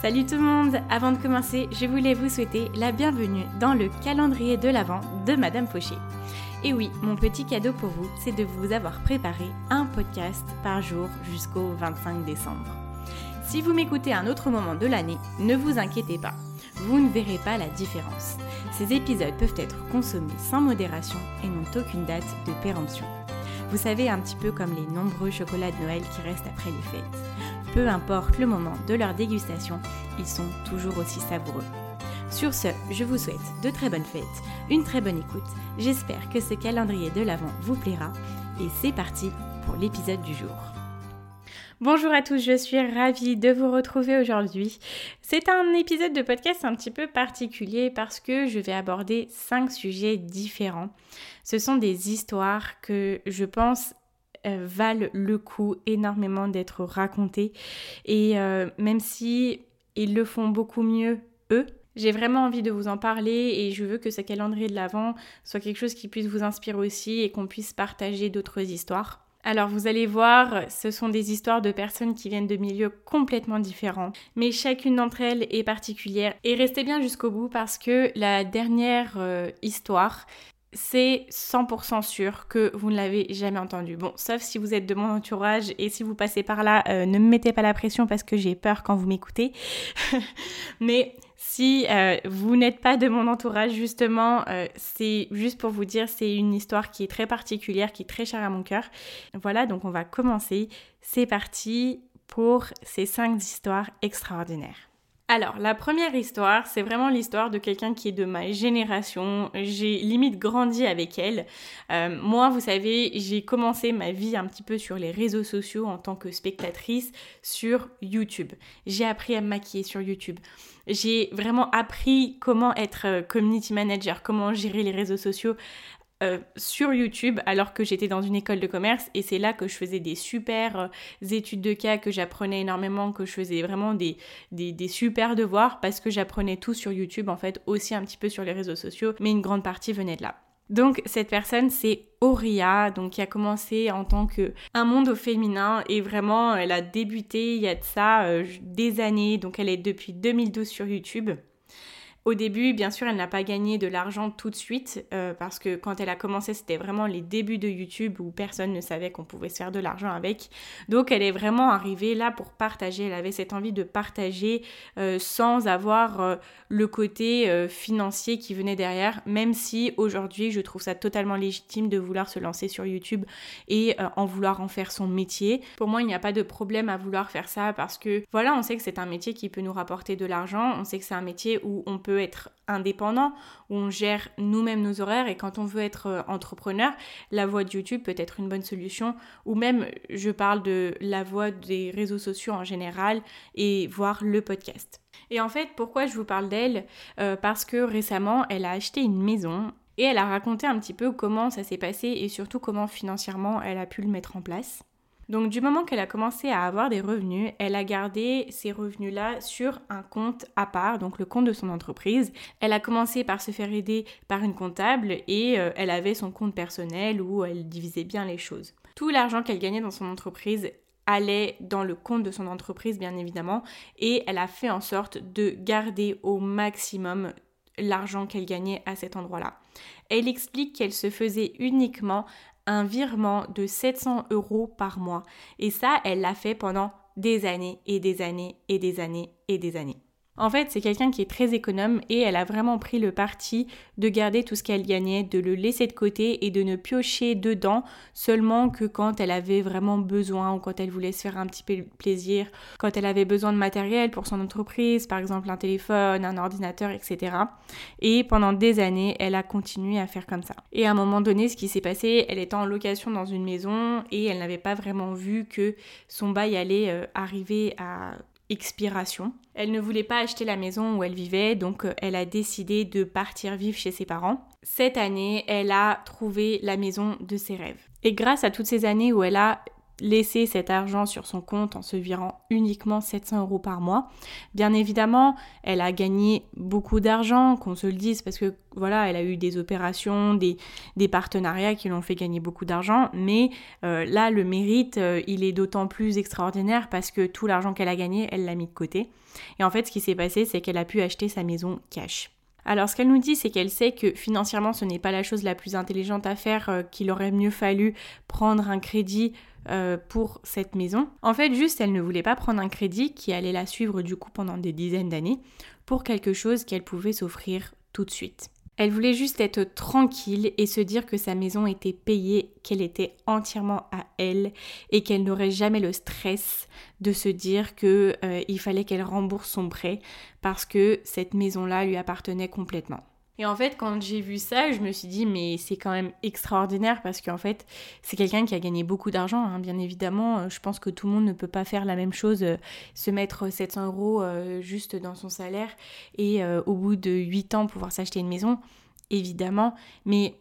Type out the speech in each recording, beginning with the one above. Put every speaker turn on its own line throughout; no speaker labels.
Salut tout le monde Avant de commencer, je voulais vous souhaiter la bienvenue dans le calendrier de l'Avent de Madame Fauché. Et oui, mon petit cadeau pour vous, c'est de vous avoir préparé un podcast par jour jusqu'au 25 décembre. Si vous m'écoutez à un autre moment de l'année, ne vous inquiétez pas, vous ne verrez pas la différence. Ces épisodes peuvent être consommés sans modération et n'ont aucune date de péremption. Vous savez, un petit peu comme les nombreux chocolats de Noël qui restent après les fêtes. Peu importe le moment de leur dégustation, ils sont toujours aussi savoureux. Sur ce, je vous souhaite de très bonnes fêtes, une très bonne écoute. J'espère que ce calendrier de l'Avent vous plaira. Et c'est parti pour l'épisode du jour. Bonjour à tous, je suis ravie de vous retrouver aujourd'hui. C'est un épisode de podcast un petit peu particulier parce que je vais aborder cinq sujets différents. Ce sont des histoires que je pense euh, valent le coup énormément d'être racontés et euh, même si ils le font beaucoup mieux eux, j'ai vraiment envie de vous en parler et je veux que ce calendrier de l'Avent soit quelque chose qui puisse vous inspirer aussi et qu'on puisse partager d'autres histoires. Alors vous allez voir, ce sont des histoires de personnes qui viennent de milieux complètement différents, mais chacune d'entre elles est particulière. Et restez bien jusqu'au bout parce que la dernière euh, histoire, c'est 100% sûr que vous ne l'avez jamais entendu. Bon, sauf si vous êtes de mon entourage et si vous passez par là, euh, ne me mettez pas la pression parce que j'ai peur quand vous m'écoutez. Mais si euh, vous n'êtes pas de mon entourage, justement, euh, c'est juste pour vous dire, c'est une histoire qui est très particulière, qui est très chère à mon cœur. Voilà, donc on va commencer. C'est parti pour ces cinq histoires extraordinaires. Alors, la première histoire, c'est vraiment l'histoire de quelqu'un qui est de ma génération. J'ai limite grandi avec elle. Euh, moi, vous savez, j'ai commencé ma vie un petit peu sur les réseaux sociaux en tant que spectatrice sur YouTube. J'ai appris à me maquiller sur YouTube. J'ai vraiment appris comment être euh, community manager, comment gérer les réseaux sociaux euh, sur YouTube alors que j'étais dans une école de commerce et c'est là que je faisais des super euh, études de cas, que j'apprenais énormément, que je faisais vraiment des, des, super devoirs parce que j'apprenais tout sur YouTube en fait, aussi un petit peu sur les réseaux sociaux, mais une grande partie venait de là. Donc cette personne c'est Auria, donc qui a commencé en tant que un monde au féminin et vraiment elle a débuté il y a de ça euh, des années, donc elle est depuis 2012 sur YouTube. Au début, bien sûr, elle n'a pas gagné de l'argent tout de suite euh, parce que quand elle a commencé, c'était vraiment les débuts de YouTube où personne ne savait qu'on pouvait se faire de l'argent avec. Donc, elle est vraiment arrivée là pour partager. Elle avait cette envie de partager euh, sans avoir euh, le côté financier qui venait derrière, même si aujourd'hui, je trouve ça totalement légitime de vouloir se lancer sur YouTube et en vouloir en faire son métier. Pour moi, il n'y a pas de problème à vouloir faire ça parce que voilà, on sait que c'est un métier qui peut nous rapporter de l'argent. On sait que c'est un métier où on peut être indépendant, où on gère nous-mêmes nos horaires et quand on veut être euh, entrepreneur, la voie de YouTube peut être une bonne solution ou même je parle de la voie des réseaux sociaux en général et voir le podcast. Et en fait, pourquoi je vous parle d'elle euh, Parce que récemment, elle a acheté une maison et elle a raconté un petit peu comment ça s'est passé et surtout comment financièrement elle a pu le mettre en place. Donc du moment qu'elle a commencé à avoir des revenus, elle a gardé ces revenus-là sur un compte à part, donc le compte de son entreprise. Elle a commencé par se faire aider par une comptable et euh, elle avait son compte personnel où elle divisait bien les choses. Tout l'argent qu'elle gagnait dans son entreprise allait dans le compte de son entreprise bien évidemment et elle a fait en sorte de garder au maximum l'argent qu'elle gagnait à cet endroit-là. Elle explique qu'elle se faisait uniquement un virement de 700 euros par mois. Et ça, elle l'a fait pendant des années et des années et des années et des années. En fait, c'est quelqu'un qui est très économe et elle a vraiment pris le parti de garder tout ce qu'elle gagnait, de le laisser de côté et de ne piocher dedans seulement que quand elle avait vraiment besoin ou quand elle voulait se faire un petit peu plaisir, quand elle avait besoin de matériel pour son entreprise, par exemple un téléphone, un ordinateur, etc. Et pendant des années, elle a continué à faire comme ça. Et à un moment donné, ce qui s'est passé, elle était en location dans une maison et elle n'avait pas vraiment vu que son bail allait euh, arriver à expiration. Elle ne voulait pas acheter la maison où elle vivait, donc euh, elle a décidé de partir vivre chez ses parents. Cette année, elle a trouvé la maison de ses rêves. Et grâce à toutes ces années où elle a laisser cet argent sur son compte en se virant uniquement 700 euros par mois. Bien évidemment, elle a gagné beaucoup d'argent, qu'on se le dise, parce que voilà, elle a eu des opérations, des, des partenariats qui l'ont fait gagner beaucoup d'argent, mais euh, là, le mérite, euh, il est d'autant plus extraordinaire parce que tout l'argent qu'elle a gagné, elle l'a mis de côté. Et en fait, ce qui s'est passé, c'est qu'elle a pu acheter sa maison cash. Alors ce qu'elle nous dit, c'est qu'elle sait que financièrement, ce n'est pas la chose la plus intelligente à faire, euh, qu'il aurait mieux fallu prendre un crédit euh, pour cette maison. En fait, juste, elle ne voulait pas prendre un crédit qui allait la suivre du coup pendant des dizaines d'années pour quelque chose qu'elle pouvait s'offrir tout de suite. Elle voulait juste être tranquille et se dire que sa maison était payée, qu'elle était entièrement à elle et qu'elle n'aurait jamais le stress de se dire qu'il euh, fallait qu'elle rembourse son prêt parce que cette maison-là lui appartenait complètement. Et en fait, quand j'ai vu ça, je me suis dit, mais c'est quand même extraordinaire parce qu'en fait, c'est quelqu'un qui a gagné beaucoup d'argent, hein, bien évidemment. Euh, je pense que tout le monde ne peut pas faire la même chose, euh, se mettre 700 euros euh, juste dans son salaire et au bout de 8 ans pouvoir s'acheter une maison, évidemment. Mais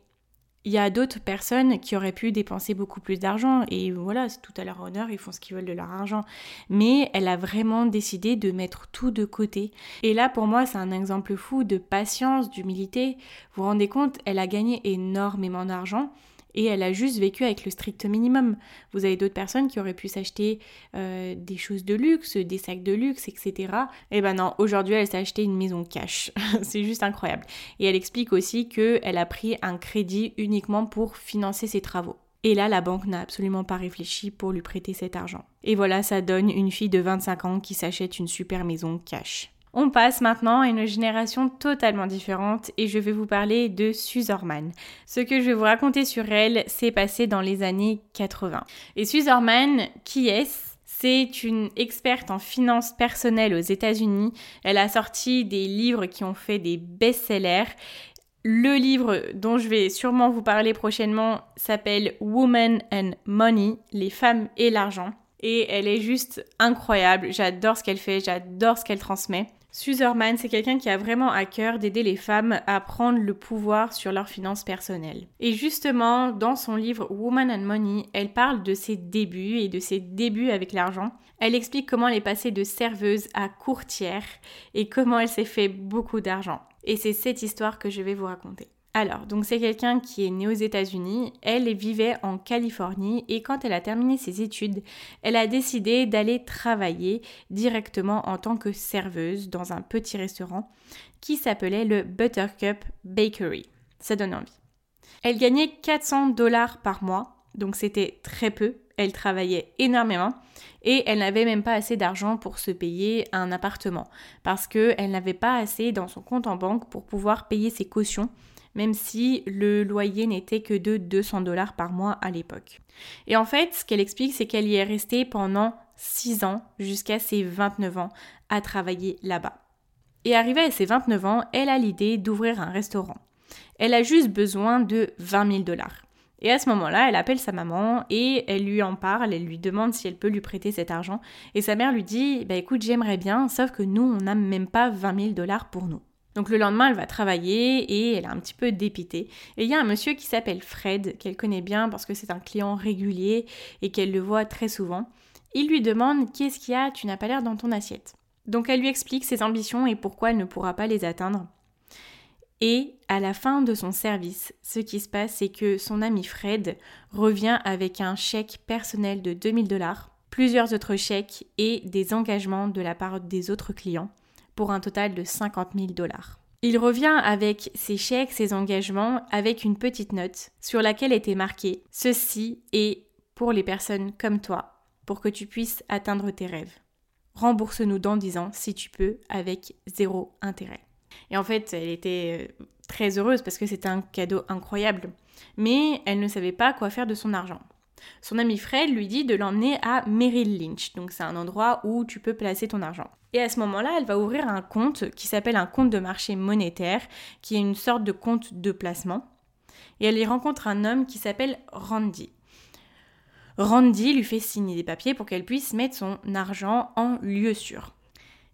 il y a d'autres personnes qui auraient pu dépenser beaucoup plus d'argent et voilà, c'est tout à leur honneur, ils font ce qu'ils veulent de leur argent. Mais elle a vraiment décidé de mettre tout de côté. Et là, pour moi, c'est un exemple fou de patience, d'humilité. Vous vous rendez compte, elle a gagné énormément d'argent et elle a juste vécu avec le strict minimum. Vous avez d'autres personnes qui auraient pu s'acheter euh, des choses de luxe, des sacs de luxe, etc. Et eh ben non, aujourd'hui elle s'est acheté une maison cash. c'est juste incroyable. Et elle explique aussi qu'elle a pris un crédit uniquement pour financer ses travaux. Et là, la banque n'a absolument pas réfléchi pour lui prêter cet argent. Et voilà, ça donne une fille de 25 ans qui s'achète une super maison cash. On passe maintenant à une génération totalement différente et je vais vous parler de Suzerman. Ce que je vais vous raconter sur elle s'est passé dans les années 80. Et Suzerman, qui est-ce? C'est une experte en finances personnelles aux États-Unis. Elle a sorti des livres qui ont fait des best-sellers. Le livre dont je vais sûrement vous parler prochainement s'appelle Women and Money, les femmes et l'argent. Et elle est juste incroyable. J'adore ce qu'elle fait, j'adore ce qu'elle transmet. Suzerman, c'est quelqu'un qui a vraiment à cœur d'aider les femmes à prendre le pouvoir sur leurs finances personnelles. Et justement, dans son livre Woman and Money, elle parle de ses débuts et de ses débuts avec l'argent. Elle explique comment elle est passée de serveuse à courtière et comment elle s'est fait beaucoup d'argent. Et c'est cette histoire que je vais vous raconter. Alors, donc c'est quelqu'un qui est né aux États-Unis, elle vivait en Californie et quand elle a terminé ses études, elle a décidé d'aller travailler directement en tant que serveuse dans un petit restaurant qui s'appelait le Buttercup Bakery. Ça donne envie. Elle gagnait 400 dollars par mois, donc c'était très peu. Elle travaillait énormément et elle n'avait même pas assez d'argent pour se payer un appartement parce qu'elle n'avait pas assez dans son compte en banque pour pouvoir payer ses cautions même si le loyer n'était que de 200 dollars par mois à l'époque. Et en fait, ce qu'elle explique, c'est qu'elle y est restée pendant 6 ans, jusqu'à ses 29 ans, à travailler là-bas. Et arrivée à ses 29 ans, elle a l'idée d'ouvrir un restaurant. Elle a juste besoin de 20 000 dollars. Et à ce moment-là, elle appelle sa maman et elle lui en parle, elle lui demande si elle peut lui prêter cet argent. Et sa mère lui dit, bah écoute, j'aimerais bien, sauf que nous, on n'a même pas 20 000 dollars pour nous. Donc le lendemain, elle va travailler et elle est un petit peu dépitée. Et il y a un monsieur qui s'appelle Fred, qu'elle connaît bien parce que c'est un client régulier et qu'elle le voit très souvent. Il lui demande Qu'est-ce qu'il y a? Tu n'as pas l'air dans ton assiette. Donc elle lui explique ses ambitions et pourquoi elle ne pourra pas les atteindre. Et à la fin de son service, ce qui se passe, c'est que son ami Fred revient avec un chèque personnel de 2000 dollars, plusieurs autres chèques et des engagements de la part des autres clients pour un total de 50 000 dollars. Il revient avec ses chèques, ses engagements, avec une petite note sur laquelle était marqué Ceci est pour les personnes comme toi, pour que tu puisses atteindre tes rêves. rembourse-nous dans 10 ans si tu peux avec zéro intérêt. Et en fait, elle était euh, très heureuse parce que c'était un cadeau incroyable. Mais elle ne savait pas quoi faire de son argent. Son ami Fred lui dit de l'emmener à Merrill Lynch, donc c'est un endroit où tu peux placer ton argent. Et à ce moment-là, elle va ouvrir un compte qui s'appelle un compte de marché monétaire, qui est une sorte de compte de placement. Et elle y rencontre un homme qui s'appelle Randy. Randy lui fait signer des papiers pour qu'elle puisse mettre son argent en lieu sûr.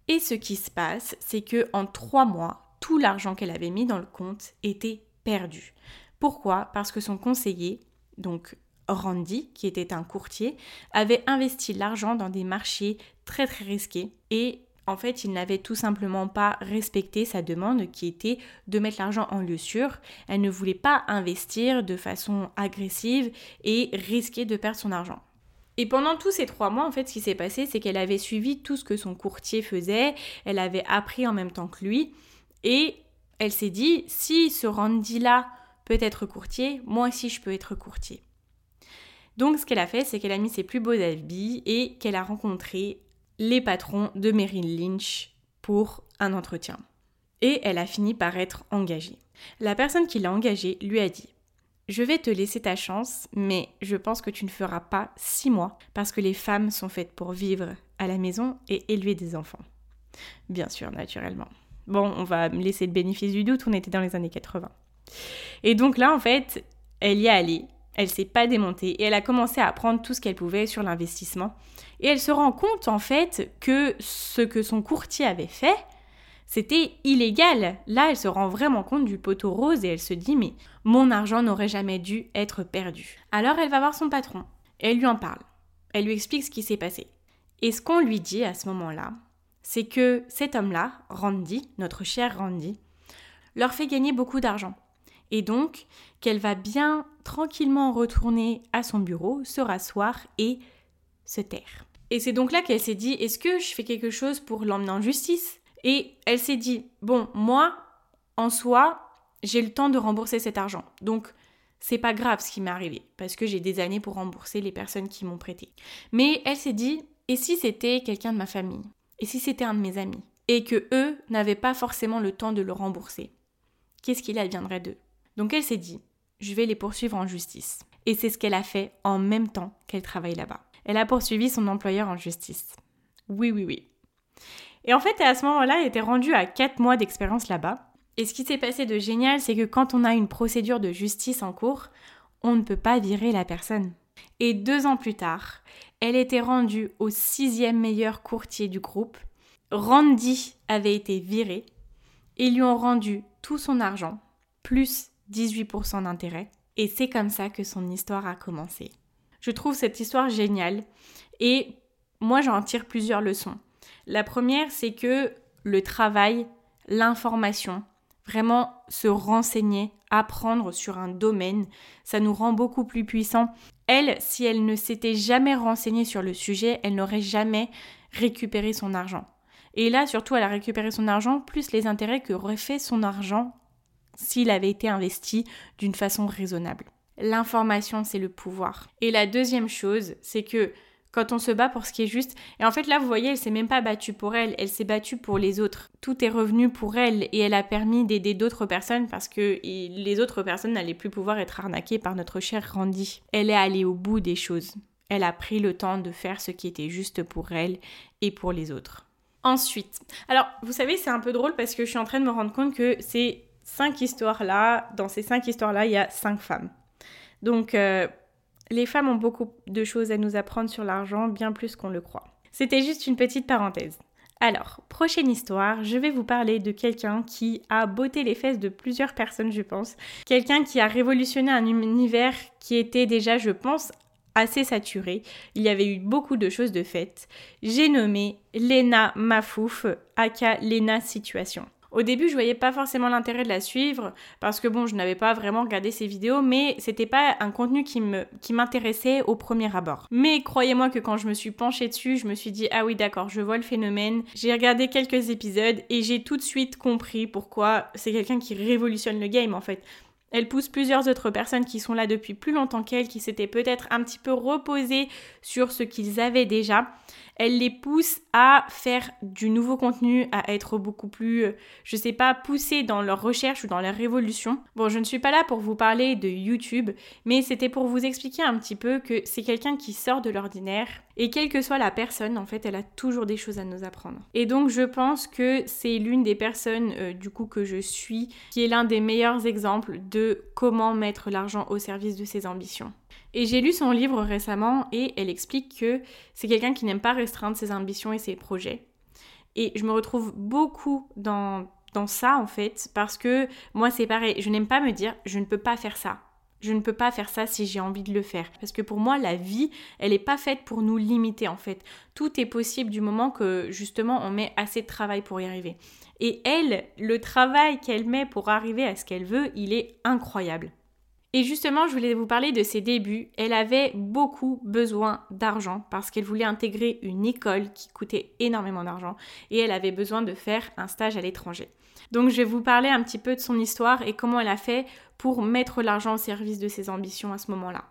Et ce qui se passe, c'est que en trois mois, tout l'argent qu'elle avait mis dans le compte était perdu. Pourquoi? Parce que son conseiller, donc Randy, qui était un courtier, avait investi l'argent dans des marchés très très risqués et en fait, il n'avait tout simplement pas respecté sa demande qui était de mettre l'argent en lieu sûr. Elle ne voulait pas investir de façon agressive et risquer de perdre son argent. Et pendant tous ces trois mois, en fait, ce qui s'est passé, c'est qu'elle avait suivi tout ce que son courtier faisait, elle avait appris en même temps que lui, et elle s'est dit, si ce Randy-là peut être courtier, moi aussi je peux être courtier. Donc ce qu'elle a fait, c'est qu'elle a mis ses plus beaux habits et qu'elle a rencontré les patrons de Merrill Lynch pour un entretien. Et elle a fini par être engagée. La personne qui l'a engagée lui a dit Je vais te laisser ta chance, mais je pense que tu ne feras pas six mois parce que les femmes sont faites pour vivre à la maison et élever des enfants. Bien sûr, naturellement. Bon, on va me laisser le bénéfice du doute, on était dans les années 80. Et donc là, en fait, elle y est allée, elle s'est pas démontée et elle a commencé à apprendre tout ce qu'elle pouvait sur l'investissement. Et elle se rend compte en fait que ce que son courtier avait fait, c'était illégal. Là, elle se rend vraiment compte du poteau rose et elle se dit mais mon argent n'aurait jamais dû être perdu. Alors elle va voir son patron elle lui en parle. Elle lui explique ce qui s'est passé. Et ce qu'on lui dit à ce moment-là, c'est que cet homme-là, Randy, notre cher Randy, leur fait gagner beaucoup d'argent et donc qu'elle va bien tranquillement retourner à son bureau, se rasseoir et se taire. Et c'est donc là qu'elle s'est dit, est-ce que je fais quelque chose pour l'emmener en justice? Et elle s'est dit, bon, moi, en soi, j'ai le temps de rembourser cet argent. Donc, c'est pas grave ce qui m'est arrivé, parce que j'ai des années pour rembourser les personnes qui m'ont prêté. Mais elle s'est dit, et si c'était quelqu'un de ma famille? Et si c'était un de mes amis? Et que eux n'avaient pas forcément le temps de le rembourser? Qu'est-ce qu'il adviendrait d'eux? Donc elle s'est dit, je vais les poursuivre en justice. Et c'est ce qu'elle a fait en même temps qu'elle travaille là-bas. Elle a poursuivi son employeur en justice. Oui, oui, oui. Et en fait, à ce moment-là, elle était rendue à 4 mois d'expérience là-bas. Et ce qui s'est passé de génial, c'est que quand on a une procédure de justice en cours, on ne peut pas virer la personne. Et deux ans plus tard, elle était rendue au sixième meilleur courtier du groupe. Randy avait été viré et lui ont rendu tout son argent, plus 18% d'intérêt. Et c'est comme ça que son histoire a commencé. Je trouve cette histoire géniale et moi j'en tire plusieurs leçons. La première, c'est que le travail, l'information, vraiment se renseigner, apprendre sur un domaine, ça nous rend beaucoup plus puissants. Elle, si elle ne s'était jamais renseignée sur le sujet, elle n'aurait jamais récupéré son argent. Et là, surtout, elle a récupéré son argent, plus les intérêts qu'aurait fait son argent s'il avait été investi d'une façon raisonnable. L'information, c'est le pouvoir. Et la deuxième chose, c'est que quand on se bat pour ce qui est juste, et en fait là, vous voyez, elle s'est même pas battue pour elle, elle s'est battue pour les autres. Tout est revenu pour elle et elle a permis d'aider d'autres personnes parce que les autres personnes n'allaient plus pouvoir être arnaquées par notre cher Randy. Elle est allée au bout des choses. Elle a pris le temps de faire ce qui était juste pour elle et pour les autres. Ensuite, alors vous savez, c'est un peu drôle parce que je suis en train de me rendre compte que c'est cinq histoires-là, dans ces cinq histoires-là, il y a cinq femmes. Donc, euh, les femmes ont beaucoup de choses à nous apprendre sur l'argent, bien plus qu'on le croit. C'était juste une petite parenthèse. Alors, prochaine histoire, je vais vous parler de quelqu'un qui a botté les fesses de plusieurs personnes, je pense. Quelqu'un qui a révolutionné un univers qui était déjà, je pense, assez saturé. Il y avait eu beaucoup de choses de faites. J'ai nommé Lena Mafouf, aka Lena Situation. Au début, je voyais pas forcément l'intérêt de la suivre parce que bon, je n'avais pas vraiment regardé ses vidéos, mais c'était pas un contenu qui qui m'intéressait au premier abord. Mais croyez-moi que quand je me suis penchée dessus, je me suis dit ah oui d'accord, je vois le phénomène. J'ai regardé quelques épisodes et j'ai tout de suite compris pourquoi c'est quelqu'un qui révolutionne le game en fait. Elle pousse plusieurs autres personnes qui sont là depuis plus longtemps qu'elle, qui s'étaient peut-être un petit peu reposées sur ce qu'ils avaient déjà. Elle les pousse à faire du nouveau contenu, à être beaucoup plus, euh, je sais pas, poussées dans leur recherche ou dans leur révolution. Bon, je ne suis pas là pour vous parler de YouTube, mais c'était pour vous expliquer un petit peu que c'est quelqu'un qui sort de l'ordinaire et quelle que soit la personne, en fait, elle a toujours des choses à nous apprendre. Et donc, je pense que c'est l'une des personnes, euh, du coup, que je suis, qui est l'un des meilleurs exemples comment mettre l'argent au service de ses ambitions. Et j'ai lu son livre récemment et elle explique que c'est quelqu'un qui n'aime pas restreindre ses ambitions et ses projets. Et je me retrouve beaucoup dans, dans ça, en fait, parce que moi, c'est pareil, je n'aime pas me dire, je ne peux pas faire ça je ne peux pas faire ça si j'ai envie de le faire. Parce que pour moi, la vie, elle n'est pas faite pour nous limiter en fait. Tout est possible du moment que justement on met assez de travail pour y arriver. Et elle, le travail qu'elle met pour arriver à ce qu'elle veut, il est incroyable. Et justement, je voulais vous parler de ses débuts. Elle avait beaucoup besoin d'argent parce qu'elle voulait intégrer une école qui coûtait énormément d'argent et elle avait besoin de faire un stage à l'étranger. Donc je vais vous parler un petit peu de son histoire et comment elle a fait pour mettre l'argent au service de ses ambitions à ce moment-là.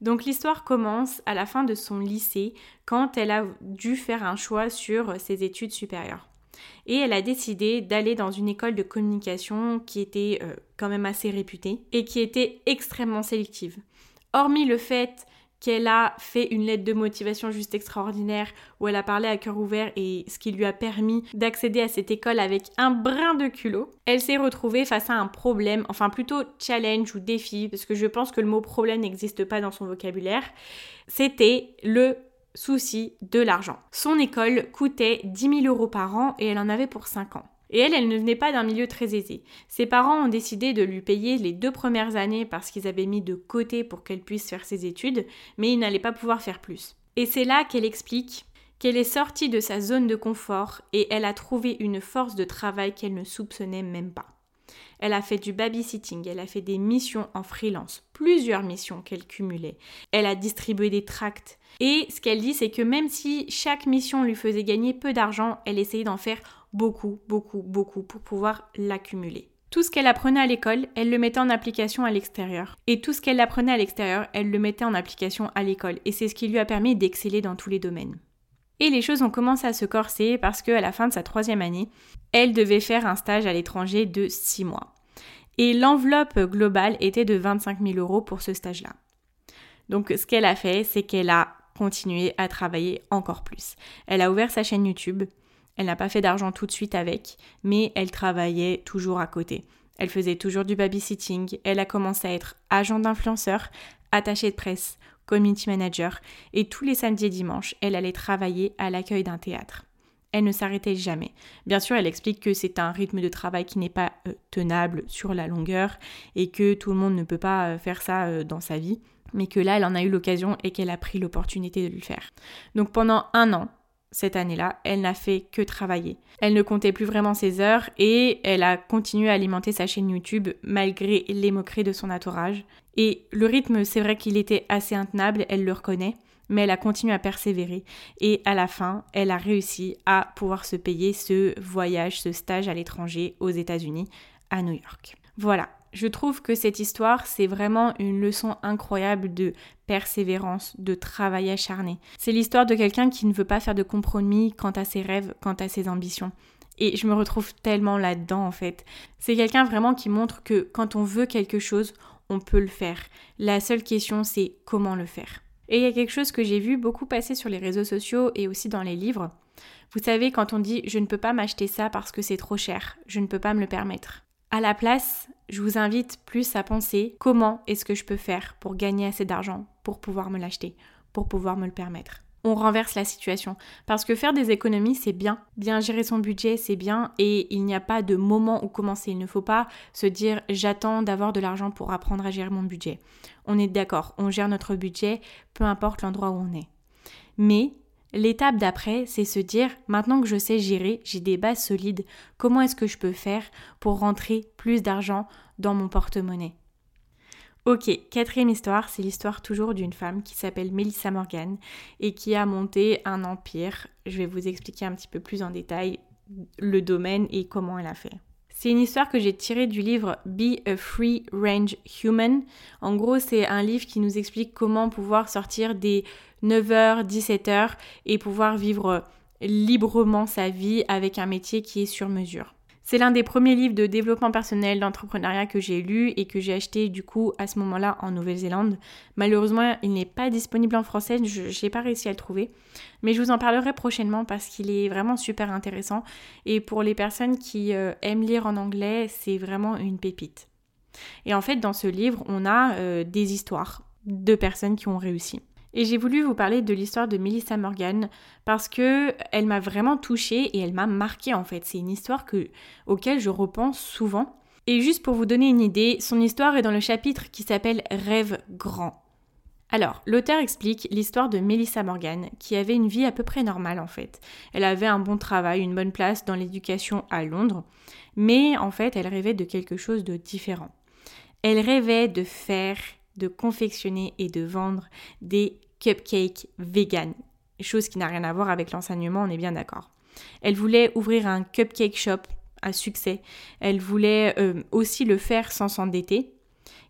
Donc l'histoire commence à la fin de son lycée quand elle a dû faire un choix sur ses études supérieures. Et elle a décidé d'aller dans une école de communication qui était euh, quand même assez réputée et qui était extrêmement sélective. Hormis le fait qu'elle a fait une lettre de motivation juste extraordinaire où elle a parlé à cœur ouvert et ce qui lui a permis d'accéder à cette école avec un brin de culot. Elle s'est retrouvée face à un problème, enfin plutôt challenge ou défi, parce que je pense que le mot problème n'existe pas dans son vocabulaire. C'était le souci de l'argent. Son école coûtait 10 000 euros par an et elle en avait pour 5 ans. Et elle, elle ne venait pas d'un milieu très aisé. Ses parents ont décidé de lui payer les deux premières années parce qu'ils avaient mis de côté pour qu'elle puisse faire ses études, mais ils n'allaient pas pouvoir faire plus. Et c'est là qu'elle explique qu'elle est sortie de sa zone de confort et elle a trouvé une force de travail qu'elle ne soupçonnait même pas. Elle a fait du babysitting, elle a fait des missions en freelance, plusieurs missions qu'elle cumulait. Elle a distribué des tracts. Et ce qu'elle dit, c'est que même si chaque mission lui faisait gagner peu d'argent, elle essayait d'en faire beaucoup, beaucoup, beaucoup pour pouvoir l'accumuler. Tout ce qu'elle apprenait à l'école, elle le mettait en application à l'extérieur. Et tout ce qu'elle apprenait à l'extérieur, elle le mettait en application à l'école. Et c'est ce qui lui a permis d'exceller dans tous les domaines. Et les choses ont commencé à se corser parce qu'à la fin de sa troisième année, elle devait faire un stage à l'étranger de six mois. Et l'enveloppe globale était de 25 000 euros pour ce stage-là. Donc ce qu'elle a fait, c'est qu'elle a continué à travailler encore plus. Elle a ouvert sa chaîne YouTube, elle n'a pas fait d'argent tout de suite avec, mais elle travaillait toujours à côté. Elle faisait toujours du babysitting, elle a commencé à être agent d'influenceur, attachée de presse, community manager, et tous les samedis et dimanches, elle allait travailler à l'accueil d'un théâtre. Elle ne s'arrêtait jamais. Bien sûr, elle explique que c'est un rythme de travail qui n'est pas euh, tenable sur la longueur et que tout le monde ne peut pas euh, faire ça euh, dans sa vie, mais que là, elle en a eu l'occasion et qu'elle a pris l'opportunité de le faire. Donc pendant un an, cette année-là, elle n'a fait que travailler. Elle ne comptait plus vraiment ses heures et elle a continué à alimenter sa chaîne YouTube malgré les moqueries de son entourage. Et le rythme, c'est vrai qu'il était assez intenable, elle le reconnaît, mais elle a continué à persévérer et à la fin, elle a réussi à pouvoir se payer ce voyage, ce stage à l'étranger aux États-Unis, à New York. Voilà, je trouve que cette histoire, c'est vraiment une leçon incroyable de persévérance, de travail acharné. C'est l'histoire de quelqu'un qui ne veut pas faire de compromis quant à ses rêves, quant à ses ambitions. Et je me retrouve tellement là-dedans en fait. C'est quelqu'un vraiment qui montre que quand on veut quelque chose, on peut le faire. La seule question, c'est comment le faire. Et il y a quelque chose que j'ai vu beaucoup passer sur les réseaux sociaux et aussi dans les livres. Vous savez, quand on dit je ne peux pas m'acheter ça parce que c'est trop cher, je ne peux pas me le permettre. À la place, je vous invite plus à penser comment est-ce que je peux faire pour gagner assez d'argent pour pouvoir me l'acheter, pour pouvoir me le permettre. On renverse la situation. Parce que faire des économies, c'est bien. Bien gérer son budget, c'est bien. Et il n'y a pas de moment où commencer. Il ne faut pas se dire j'attends d'avoir de l'argent pour apprendre à gérer mon budget. On est d'accord, on gère notre budget, peu importe l'endroit où on est. Mais L'étape d'après, c'est se dire, maintenant que je sais gérer, j'ai des bases solides, comment est-ce que je peux faire pour rentrer plus d'argent dans mon porte-monnaie? Ok, quatrième histoire, c'est l'histoire toujours d'une femme qui s'appelle Melissa Morgan et qui a monté un empire. Je vais vous expliquer un petit peu plus en détail le domaine et comment elle a fait. C'est une histoire que j'ai tirée du livre Be a Free Range Human. En gros, c'est un livre qui nous explique comment pouvoir sortir des 9h, 17h et pouvoir vivre librement sa vie avec un métier qui est sur mesure. C'est l'un des premiers livres de développement personnel, d'entrepreneuriat que j'ai lu et que j'ai acheté du coup à ce moment-là en Nouvelle-Zélande. Malheureusement, il n'est pas disponible en français, je n'ai pas réussi à le trouver. Mais je vous en parlerai prochainement parce qu'il est vraiment super intéressant. Et pour les personnes qui euh, aiment lire en anglais, c'est vraiment une pépite. Et en fait, dans ce livre, on a euh, des histoires de personnes qui ont réussi. Et j'ai voulu vous parler de l'histoire de Melissa Morgan parce que elle m'a vraiment touchée et elle m'a marquée en fait. C'est une histoire que, auquel je repense souvent. Et juste pour vous donner une idée, son histoire est dans le chapitre qui s'appelle Rêve grand. Alors, l'auteur explique l'histoire de Melissa Morgan, qui avait une vie à peu près normale en fait. Elle avait un bon travail, une bonne place dans l'éducation à Londres, mais en fait, elle rêvait de quelque chose de différent. Elle rêvait de faire, de confectionner et de vendre des cupcake vegan, chose qui n'a rien à voir avec l'enseignement, on est bien d'accord. Elle voulait ouvrir un cupcake shop à succès. Elle voulait euh, aussi le faire sans s'endetter.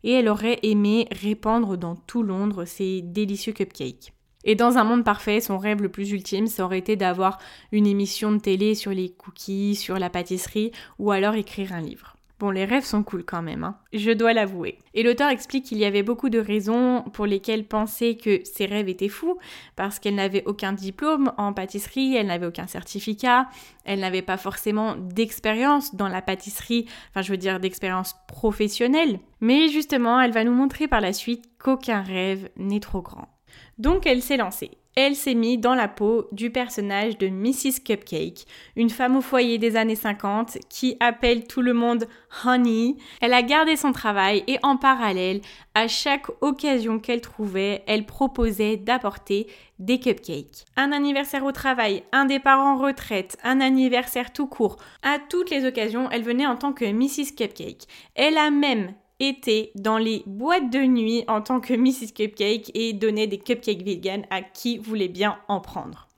Et elle aurait aimé répandre dans tout Londres ces délicieux cupcakes. Et dans un monde parfait, son rêve le plus ultime, ça aurait été d'avoir une émission de télé sur les cookies, sur la pâtisserie, ou alors écrire un livre. Bon, les rêves sont cool quand même, hein. je dois l'avouer. Et l'auteur explique qu'il y avait beaucoup de raisons pour lesquelles penser que ses rêves étaient fous, parce qu'elle n'avait aucun diplôme en pâtisserie, elle n'avait aucun certificat, elle n'avait pas forcément d'expérience dans la pâtisserie, enfin je veux dire d'expérience professionnelle. Mais justement, elle va nous montrer par la suite qu'aucun rêve n'est trop grand. Donc elle s'est lancée elle s'est mise dans la peau du personnage de Mrs. Cupcake, une femme au foyer des années 50 qui appelle tout le monde Honey. Elle a gardé son travail et en parallèle, à chaque occasion qu'elle trouvait, elle proposait d'apporter des cupcakes. Un anniversaire au travail, un départ en retraite, un anniversaire tout court. À toutes les occasions, elle venait en tant que Mrs. Cupcake. Elle a même dans les boîtes de nuit en tant que Mrs. Cupcake et donnait des cupcakes vegan à qui voulait bien en prendre.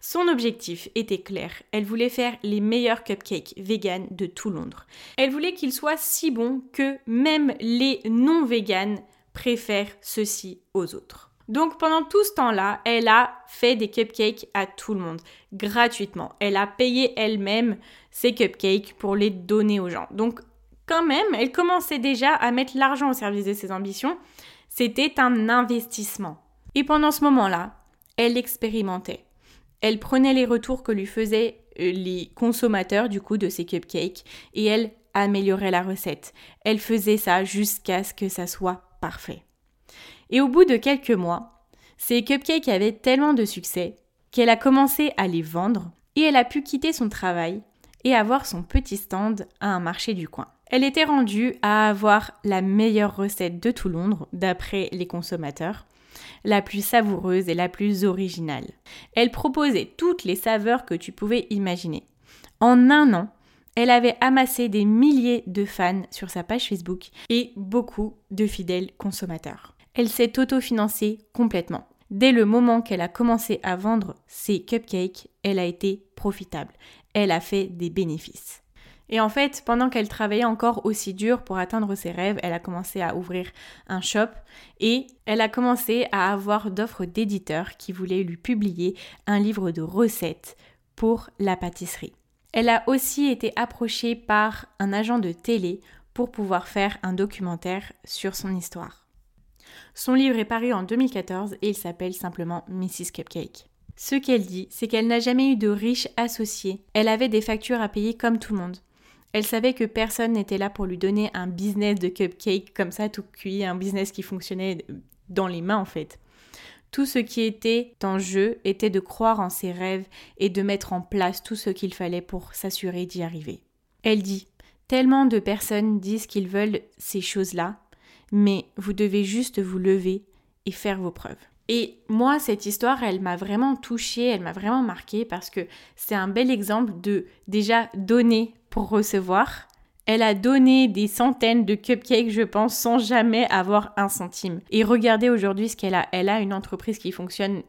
Son objectif était clair, elle voulait faire les meilleurs cupcakes vegan de tout Londres. Elle voulait qu'ils soient si bons que même les non vegan préfèrent ceux-ci aux autres. Donc pendant tout ce temps-là, elle a fait des cupcakes à tout le monde, gratuitement. Elle a payé elle-même ses cupcakes pour les donner aux gens. Donc quand même, elle commençait déjà à mettre l'argent au service de ses ambitions. C'était un investissement. Et pendant ce moment-là, elle expérimentait. Elle prenait les retours que lui faisaient euh, les consommateurs du coup de ses cupcakes et elle améliorait la recette. Elle faisait ça jusqu'à ce que ça soit parfait. Et au bout de quelques mois, ses cupcakes avaient tellement de succès qu'elle a commencé à les vendre et elle a pu quitter son travail et avoir son petit stand à un marché du coin. Elle était rendue à avoir la meilleure recette de tout Londres, d'après les consommateurs, la plus savoureuse et la plus originale. Elle proposait toutes les saveurs que tu pouvais imaginer. En un an, elle avait amassé des milliers de fans sur sa page Facebook et beaucoup de fidèles consommateurs. Elle s'est autofinancée complètement. Dès le moment qu'elle a commencé à vendre ses cupcakes, elle a été profitable. Elle a fait des bénéfices. Et en fait, pendant qu'elle travaillait encore aussi dur pour atteindre ses rêves, elle a commencé à ouvrir un shop et elle a commencé à avoir d'offres d'éditeurs qui voulaient lui publier un livre de recettes pour la pâtisserie. Elle a aussi été approchée par un agent de télé pour pouvoir faire un documentaire sur son histoire. Son livre est paru en 2014 et il s'appelle simplement Mrs. Cupcake. Ce qu'elle dit, c'est qu'elle n'a jamais eu de riches associés. Elle avait des factures à payer comme tout le monde. Elle savait que personne n'était là pour lui donner un business de cupcake comme ça tout cuit, un business qui fonctionnait dans les mains en fait. Tout ce qui était en jeu était de croire en ses rêves et de mettre en place tout ce qu'il fallait pour s'assurer d'y arriver. Elle dit Tellement de personnes disent qu'ils veulent ces choses-là, mais vous devez juste vous lever et faire vos preuves. Et moi, cette histoire, elle m'a vraiment touchée, elle m'a vraiment marquée parce que c'est un bel exemple de déjà donner pour recevoir. Elle a donné des centaines de cupcakes, je pense, sans jamais avoir un centime. Et regardez aujourd'hui ce qu'elle a. Elle a une entreprise qui fonctionne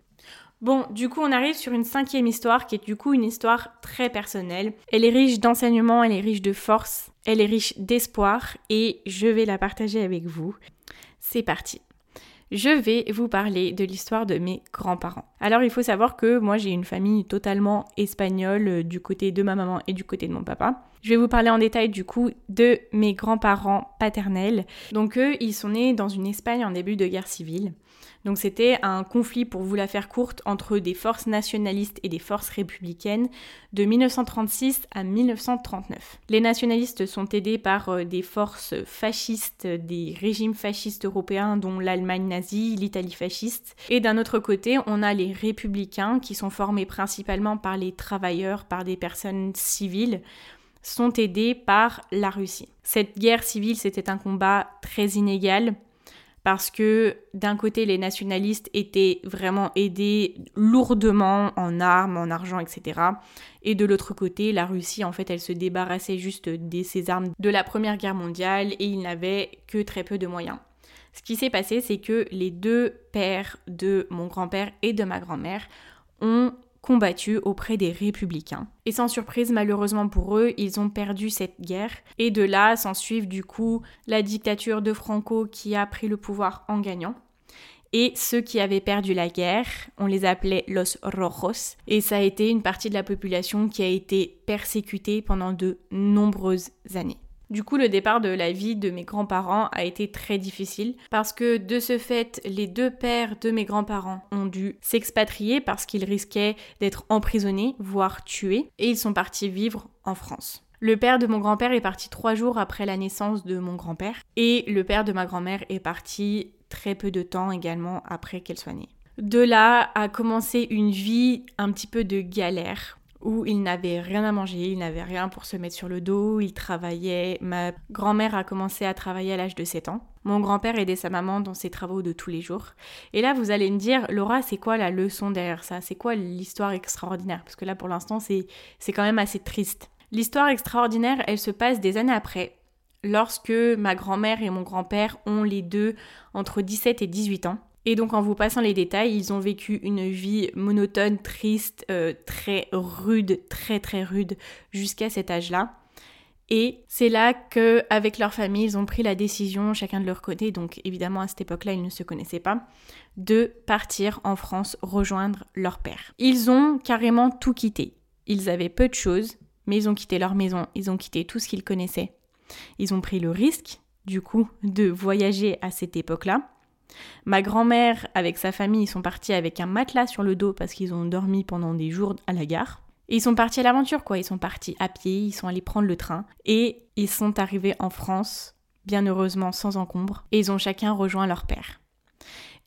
Bon, du coup, on arrive sur une cinquième histoire qui est du coup une histoire très personnelle. Elle est riche d'enseignements, elle est riche de force, elle est riche d'espoir et je vais la partager avec vous. C'est parti je vais vous parler de l'histoire de mes grands-parents. Alors il faut savoir que moi j'ai une famille totalement espagnole euh, du côté de ma maman et du côté de mon papa. Je vais vous parler en détail du coup de mes grands-parents paternels. Donc eux, ils sont nés dans une Espagne en début de guerre civile. Donc c'était un conflit, pour vous la faire courte, entre des forces nationalistes et des forces républicaines de 1936 à 1939. Les nationalistes sont aidés par euh, des forces fascistes, des régimes fascistes européens dont l'Allemagne nazie, l'Italie fasciste. Et d'un autre côté, on a les républicains qui sont formés principalement par les travailleurs, par des personnes civiles sont aidés par la Russie. Cette guerre civile, c'était un combat très inégal parce que d'un côté les nationalistes étaient vraiment aidés lourdement en armes, en argent, etc. Et de l'autre côté, la Russie, en fait, elle se débarrassait juste de ses armes de la Première Guerre mondiale et ils n'avaient que très peu de moyens. Ce qui s'est passé, c'est que les deux pères de mon grand-père et de ma grand-mère ont combattu auprès des républicains. Et sans surprise, malheureusement pour eux, ils ont perdu cette guerre. Et de là s'en suivent du coup la dictature de Franco qui a pris le pouvoir en gagnant. Et ceux qui avaient perdu la guerre, on les appelait los rojos. Et ça a été une partie de la population qui a été persécutée pendant de nombreuses années. Du coup, le départ de la vie de mes grands-parents a été très difficile parce que de ce fait, les deux pères de mes grands-parents ont dû s'expatrier parce qu'ils risquaient d'être emprisonnés, voire tués, et ils sont partis vivre en France. Le père de mon grand-père est parti trois jours après la naissance de mon grand-père et le père de ma grand-mère est parti très peu de temps également après qu'elle soit née. De là a commencé une vie un petit peu de galère où il n'avait rien à manger, il n'avait rien pour se mettre sur le dos, il travaillait. Ma grand-mère a commencé à travailler à l'âge de 7 ans. Mon grand-père aidait sa maman dans ses travaux de tous les jours. Et là, vous allez me dire, Laura, c'est quoi la leçon derrière ça? C'est quoi l'histoire extraordinaire? Parce que là, pour l'instant, c'est quand même assez triste. L'histoire extraordinaire, elle se passe des années après, lorsque ma grand-mère et mon grand-père ont les deux entre 17 et 18 ans. Et donc en vous passant les détails, ils ont vécu une vie monotone, triste, euh, très rude, très très rude jusqu'à cet âge-là. Et c'est là que, avec leur famille, ils ont pris la décision, chacun de leur côté, donc évidemment à cette époque-là, ils ne se connaissaient pas, de partir en France rejoindre leur père. Ils ont carrément tout quitté. Ils avaient peu de choses, mais ils ont quitté leur maison, ils ont quitté tout ce qu'ils connaissaient. Ils ont pris le risque, du coup, de voyager à cette époque-là. Ma grand-mère, avec sa famille, ils sont partis avec un matelas sur le dos parce qu'ils ont dormi pendant des jours à la gare. Et ils sont partis à l'aventure, quoi. Ils sont partis à pied, ils sont allés prendre le train. Et ils sont arrivés en France, bien heureusement, sans encombre. Et ils ont chacun rejoint leur père.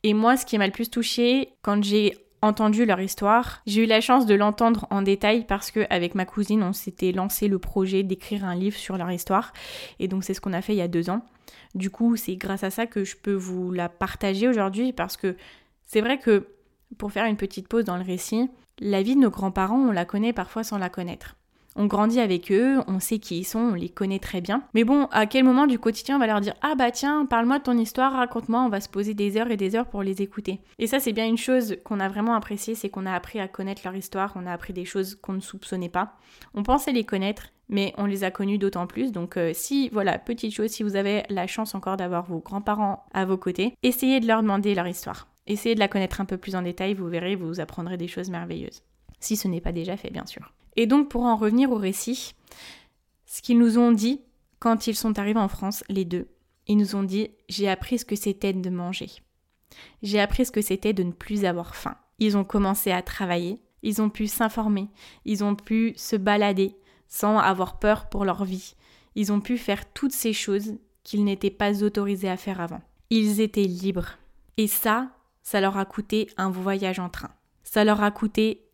Et moi, ce qui m'a le plus touché quand j'ai entendu leur histoire. J'ai eu la chance de l'entendre en détail parce que avec ma cousine, on s'était lancé le projet d'écrire un livre sur leur histoire et donc c'est ce qu'on a fait il y a deux ans. Du coup, c'est grâce à ça que je peux vous la partager aujourd'hui parce que c'est vrai que pour faire une petite pause dans le récit, la vie de nos grands-parents, on la connaît parfois sans la connaître. On grandit avec eux, on sait qui ils sont, on les connaît très bien. Mais bon, à quel moment du quotidien on va leur dire Ah bah tiens, parle-moi de ton histoire, raconte-moi, on va se poser des heures et des heures pour les écouter. Et ça, c'est bien une chose qu'on a vraiment appréciée, c'est qu'on a appris à connaître leur histoire, on a appris des choses qu'on ne soupçonnait pas. On pensait les connaître, mais on les a connus d'autant plus. Donc euh, si, voilà, petite chose, si vous avez la chance encore d'avoir vos grands-parents à vos côtés, essayez de leur demander leur histoire. Essayez de la connaître un peu plus en détail, vous verrez, vous apprendrez des choses merveilleuses. Si ce n'est pas déjà fait, bien sûr. Et donc pour en revenir au récit, ce qu'ils nous ont dit quand ils sont arrivés en France, les deux, ils nous ont dit j'ai appris ce que c'était de manger. J'ai appris ce que c'était de ne plus avoir faim. Ils ont commencé à travailler, ils ont pu s'informer, ils ont pu se balader sans avoir peur pour leur vie. Ils ont pu faire toutes ces choses qu'ils n'étaient pas autorisés à faire avant. Ils étaient libres. Et ça, ça leur a coûté un voyage en train. Ça leur a coûté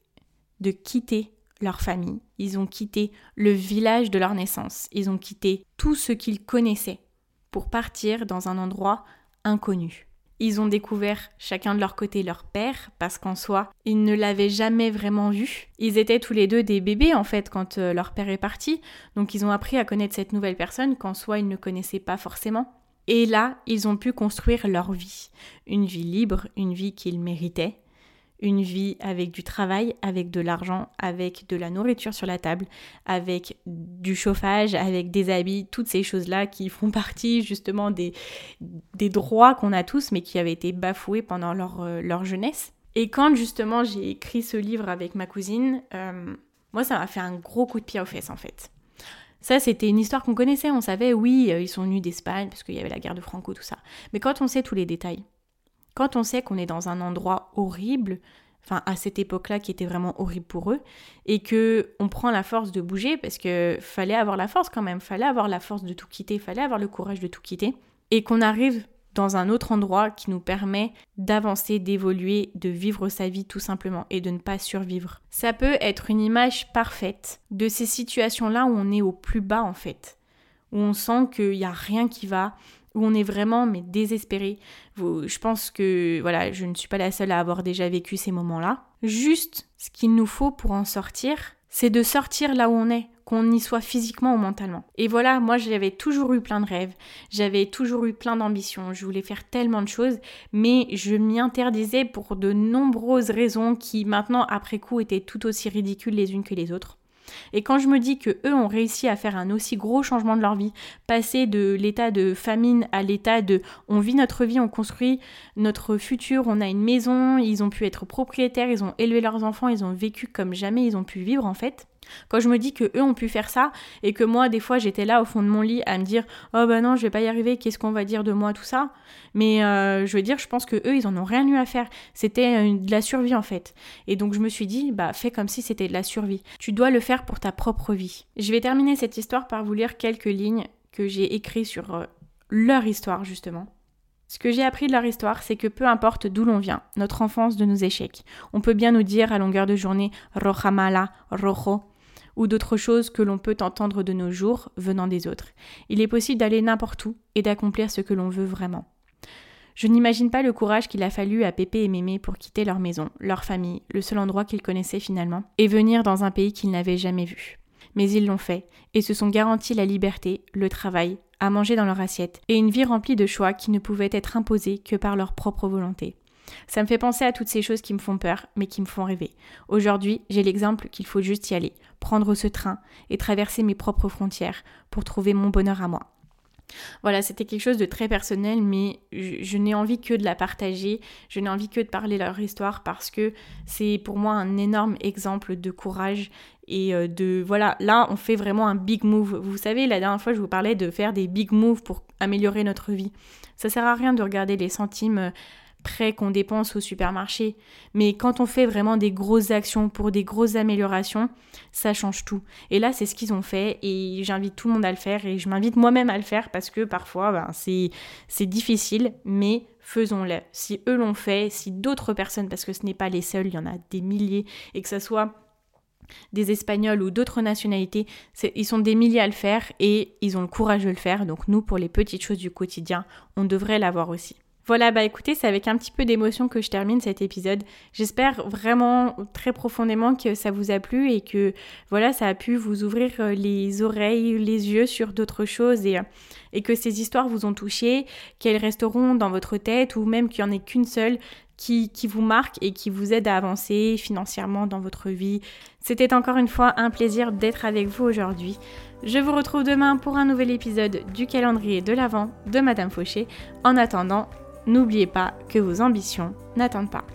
de quitter leur famille, ils ont quitté le village de leur naissance, ils ont quitté tout ce qu'ils connaissaient pour partir dans un endroit inconnu. Ils ont découvert chacun de leur côté leur père, parce qu'en soi, ils ne l'avaient jamais vraiment vu. Ils étaient tous les deux des bébés, en fait, quand euh, leur père est parti. Donc ils ont appris à connaître cette nouvelle personne qu'en soi, ils ne connaissaient pas forcément. Et là, ils ont pu construire leur vie. Une vie libre, une vie qu'ils méritaient, une vie avec du travail, avec de l'argent, avec de la nourriture sur la table, avec du chauffage, avec des habits, toutes ces choses-là qui font partie justement des, des droits qu'on a tous mais qui avaient été bafoués pendant leur, euh, leur jeunesse. Et quand justement j'ai écrit ce livre avec ma cousine, euh, moi ça m'a fait un gros coup de pied aux fesses en fait. Ça, c'était une histoire qu'on connaissait, on savait, oui, euh, ils sont venus d'Espagne, parce qu'il y avait la guerre de Franco, tout ça. Mais quand on sait tous les détails, quand on sait qu'on est dans un endroit horrible, enfin à cette époque-là qui était vraiment horrible pour eux, et que on prend la force de bouger parce que fallait avoir la force quand même, fallait avoir la force de tout quitter, fallait avoir le courage de tout quitter, et qu'on arrive dans un autre endroit qui nous permet d'avancer, d'évoluer, de vivre sa vie tout simplement et de ne pas survivre. Ça peut être une image parfaite de ces situations-là où on est au plus bas en fait, où on sent qu'il n'y a rien qui va, où on est vraiment mais désespéré. Je pense que voilà, je ne suis pas la seule à avoir déjà vécu ces moments-là. Juste ce qu'il nous faut pour en sortir, c'est de sortir là où on est, qu'on y soit physiquement ou mentalement. Et voilà, moi j'avais toujours eu plein de rêves, j'avais toujours eu plein d'ambitions, je voulais faire tellement de choses, mais je m'y interdisais pour de nombreuses raisons qui maintenant après coup étaient tout aussi ridicules les unes que les autres. Et quand je me dis que eux ont réussi à faire un aussi gros changement de leur vie, passer de l'état de famine à l'état de on vit notre vie, on construit notre futur, on a une maison, ils ont pu être propriétaires, ils ont élevé leurs enfants, ils ont vécu comme jamais ils ont pu vivre en fait. Quand je me dis que eux ont pu faire ça et que moi des fois j'étais là au fond de mon lit à me dire oh bah non je vais pas y arriver qu'est-ce qu'on va dire de moi tout ça? Mais euh, je veux dire je pense que eux ils en ont rien eu à faire. C'était de la survie en fait. Et donc je me suis dit bah fais comme si c'était de la survie. Tu dois le faire pour ta propre vie je vais terminer cette histoire par vous lire quelques lignes que j'ai écrites sur euh, leur histoire justement. Ce que j'ai appris de leur histoire, c'est que peu importe d'où l'on vient, notre enfance de nos échecs, on peut bien nous dire à longueur de journée Rojamala, Rojo, ou d'autres choses que l'on peut entendre de nos jours venant des autres. Il est possible d'aller n'importe où et d'accomplir ce que l'on veut vraiment. Je n'imagine pas le courage qu'il a fallu à Pépé et Mémé pour quitter leur maison, leur famille, le seul endroit qu'ils connaissaient finalement, et venir dans un pays qu'ils n'avaient jamais vu. Mais ils l'ont fait, et se sont garantis la liberté, le travail, à manger dans leur assiette, et une vie remplie de choix qui ne pouvaient être imposés que par leur propre volonté. Ça me fait penser à toutes ces choses qui me font peur, mais qui me font rêver. Aujourd'hui, j'ai l'exemple qu'il faut juste y aller, prendre ce train et traverser mes propres frontières pour trouver mon bonheur à moi. Voilà, c'était quelque chose de très personnel, mais je, n'ai envie que de la partager, je n'ai envie que de parler leur histoire parce que c'est pour moi un énorme exemple de courage et euh, de voilà, là on fait vraiment un big move. Vous savez, la dernière fois je vous parlais de faire des big moves pour améliorer notre vie. Ça sert à rien de regarder les centimes prêts qu'on dépense au supermarché. Mais quand on fait vraiment des grosses actions pour des grosses améliorations, ça change tout. Et là, c'est ce qu'ils ont fait et j'invite tout le monde à le faire et je m'invite moi-même à le faire parce que parfois, ben, c'est difficile, mais faisons-le. Si eux l'ont fait, si d'autres personnes, parce que ce n'est pas les seuls, il y en a des milliers, et que ce soit des Espagnols ou d'autres nationalités, ils sont des milliers à le faire et ils ont le courage de le faire. Donc nous, pour les petites choses du quotidien, on devrait l'avoir aussi. Voilà, bah écoutez, c'est avec un petit peu d'émotion que je termine cet épisode. J'espère vraiment très profondément que ça vous a plu et que voilà, ça a pu vous ouvrir euh, les oreilles, les yeux sur d'autres choses et, euh, et que ces histoires vous ont touché, qu'elles resteront dans votre tête ou même qu'il n'y en ait qu'une seule qui, qui, vous marque et qui vous aide à avancer financièrement dans votre vie. C'était encore une fois un plaisir d'être avec vous aujourd'hui. Je vous retrouve demain pour un nouvel épisode du calendrier de l'Avent de Madame Fauché. En attendant, n'oubliez pas que vos ambitions n'attendent pas.